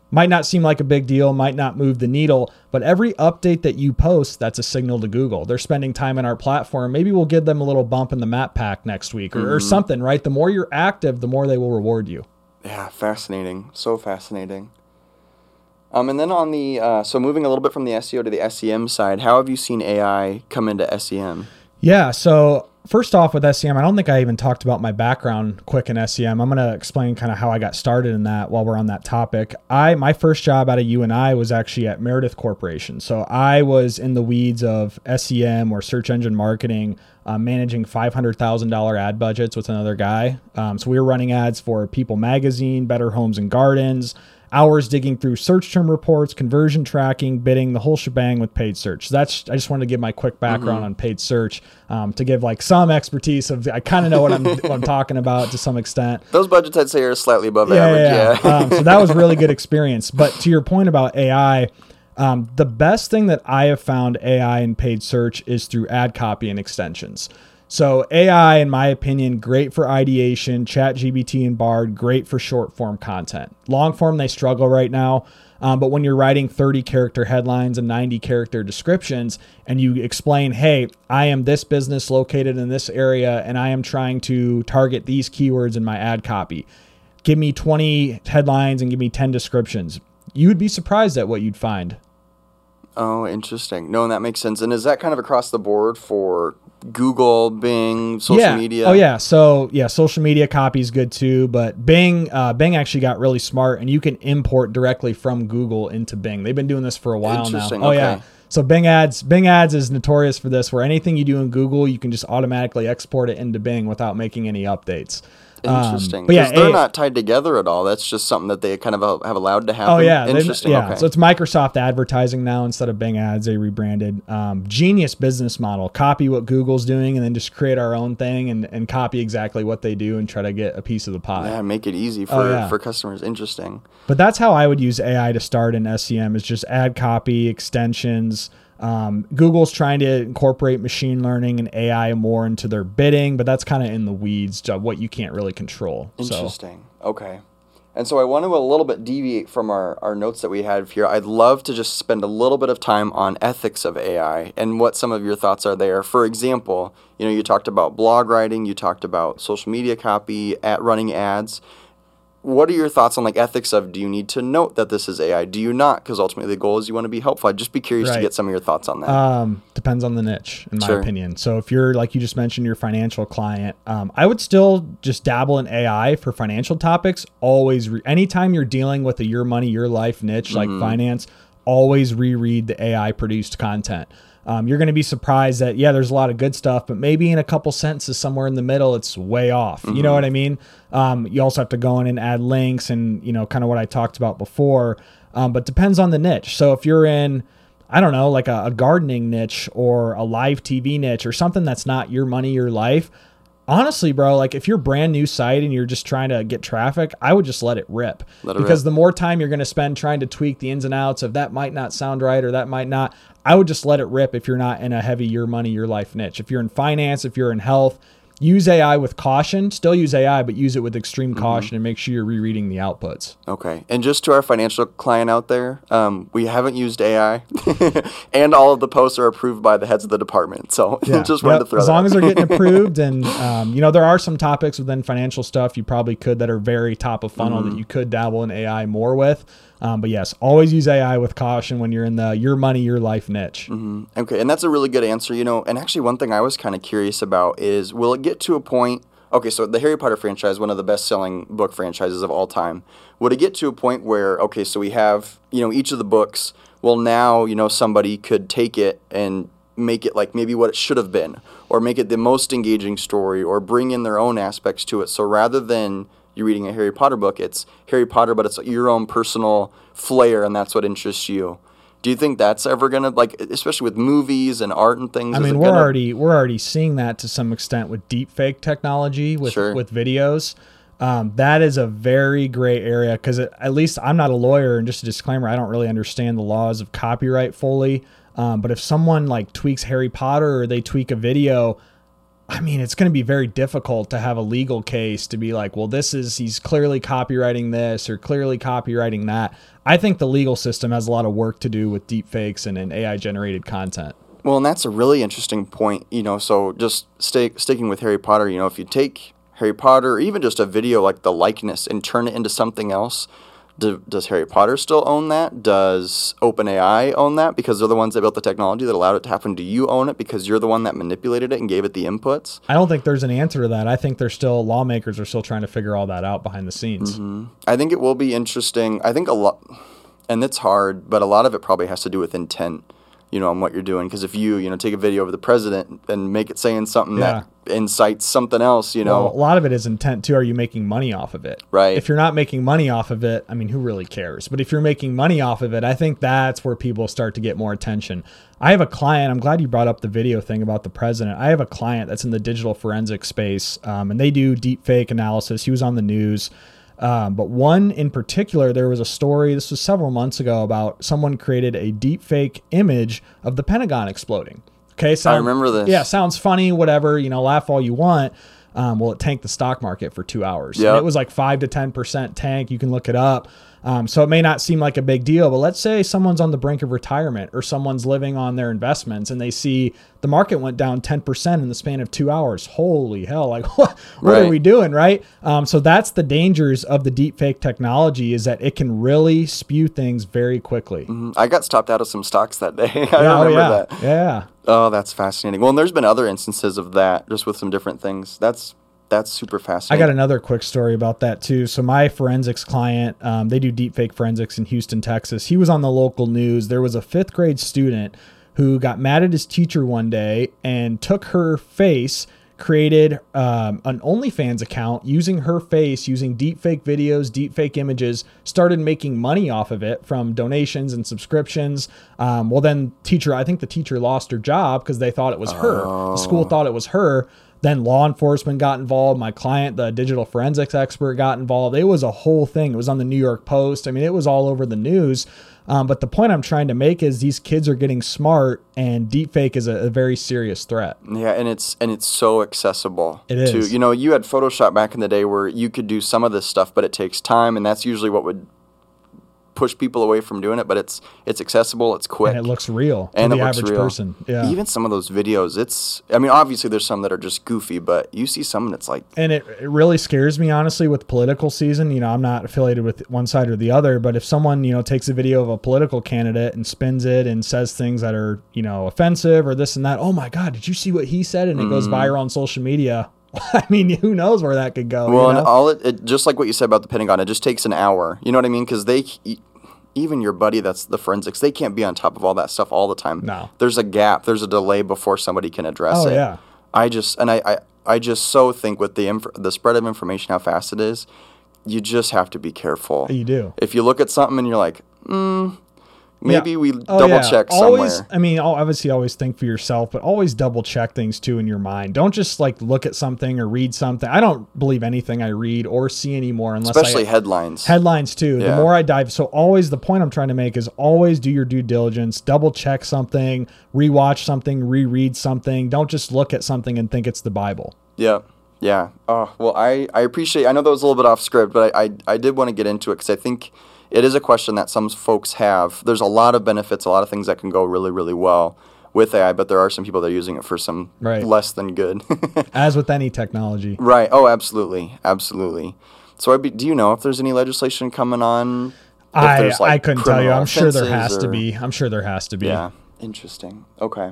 Might not seem like a big deal, might not move the needle, but every update that you post, that's a signal to Google. They're spending time on our platform. Maybe we'll give them a little bump in the map pack next week or, or something, right? The more you're active, the more they will reward you. Yeah, fascinating. So fascinating. Um, and then on the uh, so moving a little bit from the SEO to the SEM side, how have you seen AI come into SEM? Yeah. So first off with SEM, I don't think I even talked about my background quick in SEM. I'm going to explain kind of how I got started in that while we're on that topic. I my first job out of UNI was actually at Meredith Corporation. So I was in the weeds of SEM or search engine marketing, uh, managing $500,000 ad budgets with another guy. Um, so we were running ads for People Magazine, Better Homes and Gardens. Hours digging through search term reports, conversion tracking, bidding, the whole shebang with paid search. So that's I just wanted to give my quick background on paid search um, to give like some expertise of I kind of know what I'm what I'm talking about to some extent. Those budgets I'd say are slightly above average. Yeah. um, so that was really good experience. But to your point about AI, um, the best thing that I have found AI in paid search is through ad copy and extensions. So AI, in my opinion, great for ideation. ChatGPT and Bard, great for short form content. Long form, they struggle right now. Um, but when you're writing 30 character headlines and 90 character descriptions, and you explain, hey, I am this business located in this area, and I am trying to target these keywords in my ad copy give me 20 headlines and give me 10 descriptions. You would be surprised at what you'd find. Oh, interesting. No, and that makes sense. And is that kind of across the board for Google, Bing, social yeah. media? Oh yeah. So yeah, social media copy is good too. But Bing, uh, Bing actually got really smart, and you can import directly from Google into Bing. They've been doing this for a while now. Oh yeah. So Bing ads, Bing ads is notorious for this, where anything you do in Google, you can just automatically export it into Bing without making any updates. Um, Interesting. but yeah, they're A- not tied together at all. That's just something that they kind of have allowed to happen. Oh yeah, Interesting. yeah. Okay. So it's Microsoft advertising now instead of Bing ads. They rebranded. Um, genius business model. Copy what Google's doing and then just create our own thing and, and copy exactly what they do and try to get a piece of the pie. yeah, make it easy for, Oh, yeah. for customers. Interesting. But that's how I would use AI to start in SEM is just ad copy extensions. Um, Google's trying to incorporate machine learning and AI more into their bidding, but that's kind of in the weeds, to what you can't really control. So Interesting. Okay. And so I want to a little bit deviate from our, our notes that we had here. I'd love to just spend a little bit of time on ethics of AI and what some of your thoughts are there. For example, you know, you talked about blog writing, you talked about social media copy, at running ads. What are your thoughts on like ethics of do you need to note that this is AI? Do you not? Because ultimately the goal is you want to be helpful. I'd just be curious to get some of your thoughts on that. Um, depends on the niche, in my Sure. opinion. So if you're like you just mentioned, your financial client, um, I would still just dabble in AI for financial topics. Always, re- anytime you're dealing with a your money, your life niche like finance, always reread the AI produced content. Um, you're going to be surprised that yeah, there's a lot of good stuff, but maybe in a couple sentences somewhere in the middle, it's way off. You know what I mean? Um, you also have to go in and add links and you know kind of what I talked about before. Um, but depends on the niche. So if you're in I don't know, like a, a gardening niche or a live TV niche or something that's not your money, your life. Honestly, bro, like if you're brand new site and you're just trying to get traffic, I would just let it rip. Let it because rip. the more time you're going to spend trying to tweak the ins and outs of that might not sound right or that might not, I would just let it rip if you're not in a heavy your money, your life niche. If you're in finance, if you're in health, use AI with caution. Still use AI, but use it with extreme Mm-hmm. caution and make sure you're rereading the outputs. Okay. And just to our financial client out there, um, we haven't used AI, and all of the posts are approved by the heads of the department. So just wanted Yep. to throw as long out. as they're getting approved and um, you know there are some topics within financial stuff you probably could that are very top of funnel Mm-hmm. that you could dabble in ai more with um, but yes always use ai with caution when you're in the your money your life niche Okay, and that's a really good answer, you know. And actually, one thing I was kind of curious about is will it get to a point? Okay, so the Harry Potter franchise, one of the best selling book franchises of all time, would it get to a point where, okay, so we have, you know, each of the books, well, now, you know, somebody could take it and make it like maybe what it should have been, or make it the most engaging story, or bring in their own aspects to it. So rather than you reading a Harry Potter book, it's Harry Potter, but it's your own personal flair, and that's what interests you. Do you think that's ever gonna like, especially with movies and art and things? I mean, we're gonna- already we're already seeing that to some extent with deep fake technology with Sure. with videos. Um, that is a very gray area because at least I'm not a lawyer, and just a disclaimer, I don't really understand the laws of copyright fully. Um, but if someone like tweaks Harry Potter or they tweak a video, I mean, it's going to be very difficult to have a legal case to be like, well, this is, he's clearly copyrighting this or clearly copyrighting that. I think the legal system has a lot of work to do with deep fakes and, and AI generated content. Well, and that's a really interesting point, you know. So just stay, sticking with Harry Potter, you know, if you take Harry Potter or even just a video like the likeness and turn it into something else, do, does Harry Potter still own that? Does OpenAI own that because they're the ones that built the technology that allowed it to happen? Do you own it because you're the one that manipulated it and gave it the inputs? I don't think there's an answer to that. I think there's still lawmakers are still trying to figure all that out behind the scenes. Mm-hmm. I think it will be interesting. I think a lot, and it's hard, but a lot of it probably has to do with intent you know, on what you're doing. Because if you, you know, take a video of the president and make it saying something yeah. that incites something else, you know, well, a lot of it is intent too. Are you making money off of it? Right. If you're not making money off of it, I mean, who really cares? But if you're making money off of it, I think that's where people start to get more attention. I have a client. I'm glad you brought up the video thing about the president. I have a client that's in the digital forensic space, um, and they do deep fake analysis. He was on the news. Um, but one in particular, there was a story, this was several months ago, about someone created a deep fake image of the Pentagon exploding. Okay, so I remember this. Yeah, sounds funny, whatever, you know, laugh all you want. Um, well, it tanked the stock market for two hours. Yeah, it was like five to ten percent tank. You can look it up. Um, so it may not seem like a big deal, but let's say someone's on the brink of retirement or someone's living on their investments and they see the market went down 10% in the span of two hours. Holy hell. Like, what, what right. are we doing? Right. Um, so that's the dangers of the deep fake technology is that it can really spew things very quickly. Mm-hmm. I got stopped out of some stocks that day. I yeah, remember oh, yeah. that. Yeah. Oh, that's fascinating. Well, and there's been other instances of that just with some different things. That's that's super fascinating. I got another quick story about that too. So my forensics client, um, they do deepfake forensics in Houston, Texas. He was on the local news. There was a fifth grade student who got mad at his teacher one day and took her face, created um, an OnlyFans account using her face, using deepfake videos, deepfake images, started making money off of it from donations and subscriptions. Um, well, then teacher, I think the teacher lost her job because they thought it was her. Oh. The school thought it was her. Then law enforcement got involved. My client, the digital forensics expert, got involved. It was a whole thing. It was on the New York Post. I mean, it was all over the news. Um, but the point I'm trying to make is these kids are getting smart, and deepfake is a, a, very serious threat. Yeah, and it's and it's so accessible. It is. To, you know, you had Photoshop back in the day where you could do some of this stuff, but it takes time, and that's usually what would push people away from doing it, but it's it's accessible, it's quick, and it looks real and the average real. person. Yeah. Even some of those videos, it's. I mean, obviously there's some that are just goofy, but you see some that's like. And it, it really scares me honestly with political season. You know, I'm not affiliated with one side or the other, but if someone you know takes a video of a political candidate and spins it and says things that are you know offensive or this and that, oh my god, did you see what he said? And it mm. goes viral on social media. I mean, who knows where that could go? Well, you know? and all it, it, just like what you said about the Pentagon, it just takes an hour. You know what I mean? Because they, even your buddy that's the forensics, they can't be on top of all that stuff all the time. No. There's a gap, there's a delay before somebody can address it. oh, it. yeah. I just and I, I, I just so think with the inf- the spread of information how fast it is, you just have to be careful. You do. If you look at something and you're like, mm, Maybe yeah. we oh, double yeah. check always, somewhere. I mean, obviously, always think for yourself, but always double check things too in your mind. Don't just like look at something or read something. I don't believe anything I read or see anymore unless especially I, headlines. Headlines too. Yeah. The more I dive, so always the point I'm trying to make is always do your due diligence. Double check something, rewatch something, reread something. Don't just look at something and think it's the Bible. Yeah. Yeah. Oh well, I I appreciate. I know that was a little bit off script, but I I, I did want to get into it because I think it is a question that some folks have. There's a lot of benefits, a lot of things that can go really, really well with AI, but there are some people that are using it for some right. less than good. As with any technology. Right. Oh, absolutely. Absolutely. So, be, do you know if there's any legislation coming on? I, like I couldn't tell you. I'm sure there has or, to be. I'm sure there has to be. Yeah. Interesting. Okay.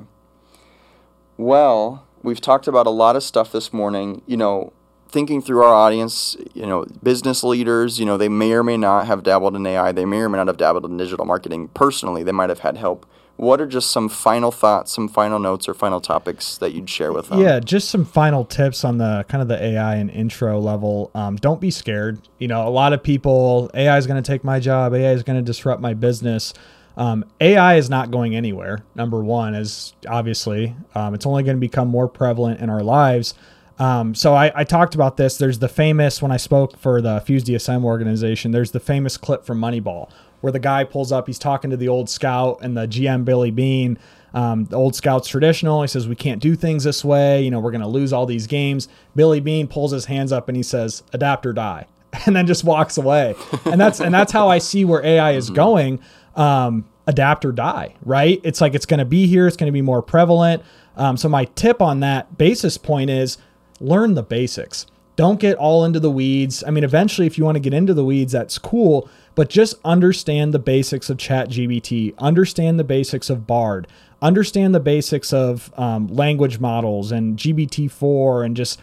Well, we've talked about a lot of stuff this morning. You know, thinking through our audience, you know, business leaders, you know, they may or may not have dabbled in AI. They may or may not have dabbled in digital marketing personally. They might have had help. What are just some final thoughts, some final notes, or final topics that you'd share with them? Yeah, just some final tips on the kind of the AI and intro level. Um, don't be scared. You know, a lot of people, AI is going to take my job. AI is going to disrupt my business. Um, AI is not going anywhere. Number one is obviously um, it's only going to become more prevalent in our lives. Um, so I, I, talked about this. There's the famous when I spoke for the Fuse DSM organization. There's the famous clip from Moneyball where the guy pulls up. He's talking to the old scout and the GM Billy Beane. Um, the old scout's traditional. He says we can't do things this way. You know we're going to lose all these games. Billy Beane pulls his hands up and he says adapt or die, and then just walks away. And that's and that's how I see where AI is mm-hmm. going. Um, adapt or die, right? It's like it's going to be here. It's going to be more prevalent. Um, so my tip on that basis point is learn the basics. Don't get all into the weeds. I mean, eventually, if you want to get into the weeds, that's cool, but just understand the basics of ChatGPT, understand the basics of Bard, understand the basics of um, language models and GPT-4, and just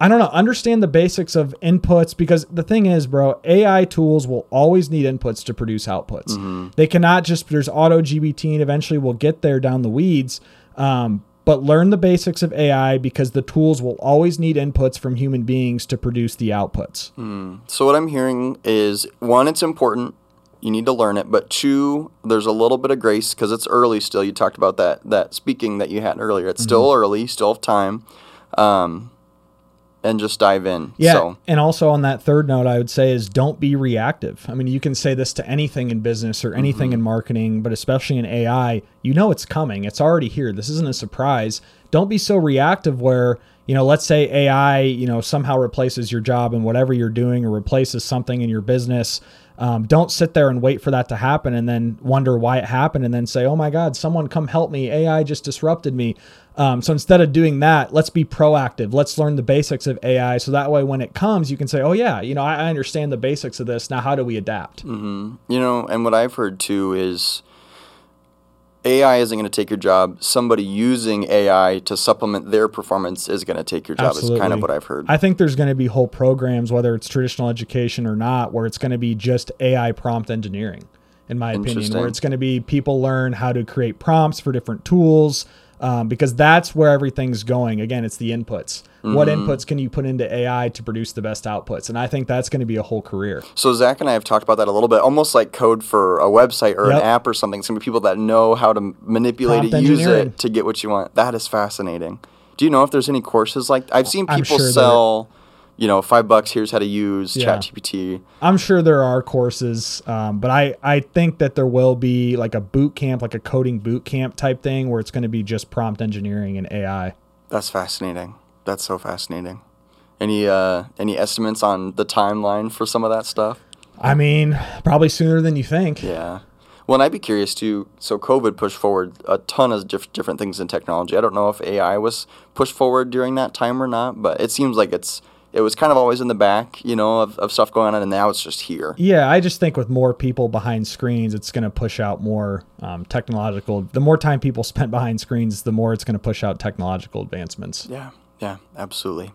I don't know, understand the basics of inputs because the thing is, bro, AI tools will always need inputs to produce outputs. Mm-hmm. They cannot just there's AutoGPT, and eventually we'll get there down the weeds. Um, but learn the basics of AI because the tools will always need inputs from human beings to produce the outputs. Mm. So, what I'm hearing is one, it's important. You need to learn it. But two, there's a little bit of grace because it's early still. You talked about that that speaking that you had earlier. It's mm-hmm. still early, still have time. Um, and just dive in. Yeah. So. And also on that third note, I would say is don't be reactive. I mean, you can say this to anything in business or anything mm-hmm. in marketing, but especially in AI, you know it's coming. It's already here. This isn't a surprise. Don't be so reactive where, you know, let's say AI, you know, somehow replaces your job and whatever you're doing or replaces something in your business. Um, don't sit there and wait for that to happen and then wonder why it happened and then say, oh my God, someone come help me. AI just disrupted me. Um, so instead of doing that, let's be proactive. Let's learn the basics of AI. So that way, when it comes, you can say, oh, yeah, you know, I, I understand the basics of this. Now, how do we adapt? Mm-hmm. You know, and what I've heard too is AI isn't going to take your job. Somebody using AI to supplement their performance is going to take your job. Absolutely. Is kind of what I've heard. I think there's going to be whole programs, whether it's traditional education or not, where it's going to be just AI prompt engineering, in my opinion, where it's going to be people learn how to create prompts for different tools um, because that's where everything's going. Again, it's the inputs. Mm-hmm. What inputs can you put into AI to produce the best outputs? And I think that's going to be a whole career. So Zach and I have talked about that a little bit, almost like code for a website or yep. an app or something. It's going to be people that know how to manipulate Prompt it, use it to get what you want. That is fascinating. Do you know if there's any courses like I've seen people sure sell you know, five bucks. Here's how to use yeah. ChatGPT. I'm sure there are courses, um, but I I think that there will be like a boot camp, like a coding boot camp type thing, where it's going to be just prompt engineering and AI. That's fascinating. That's so fascinating. Any uh any estimates on the timeline for some of that stuff? I mean, probably sooner than you think. Yeah. Well, and I'd be curious too. So, COVID pushed forward a ton of diff- different things in technology. I don't know if AI was pushed forward during that time or not, but it seems like it's it was kind of always in the back, you know, of, of stuff going on, and now it's just here. Yeah, I just think with more people behind screens, it's going to push out more um, technological. The more time people spend behind screens, the more it's going to push out technological advancements. Yeah, yeah, absolutely.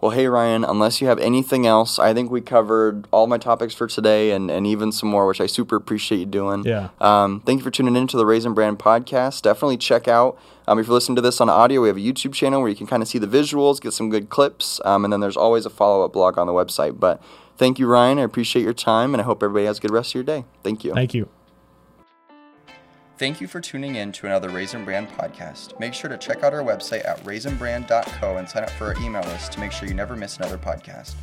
Well, hey, Ryan, unless you have anything else, I think we covered all my topics for today and, and even some more, which I super appreciate you doing. Yeah. Um, thank you for tuning in to the Raisin Brand podcast. Definitely check out, um, if you're listening to this on audio, we have a YouTube channel where you can kind of see the visuals, get some good clips, um, and then there's always a follow up blog on the website. But thank you, Ryan. I appreciate your time, and I hope everybody has a good rest of your day. Thank you. Thank you. Thank you for tuning in to another Raisin Brand podcast. Make sure to check out our website at raisinbrand.co and sign up for our email list to make sure you never miss another podcast.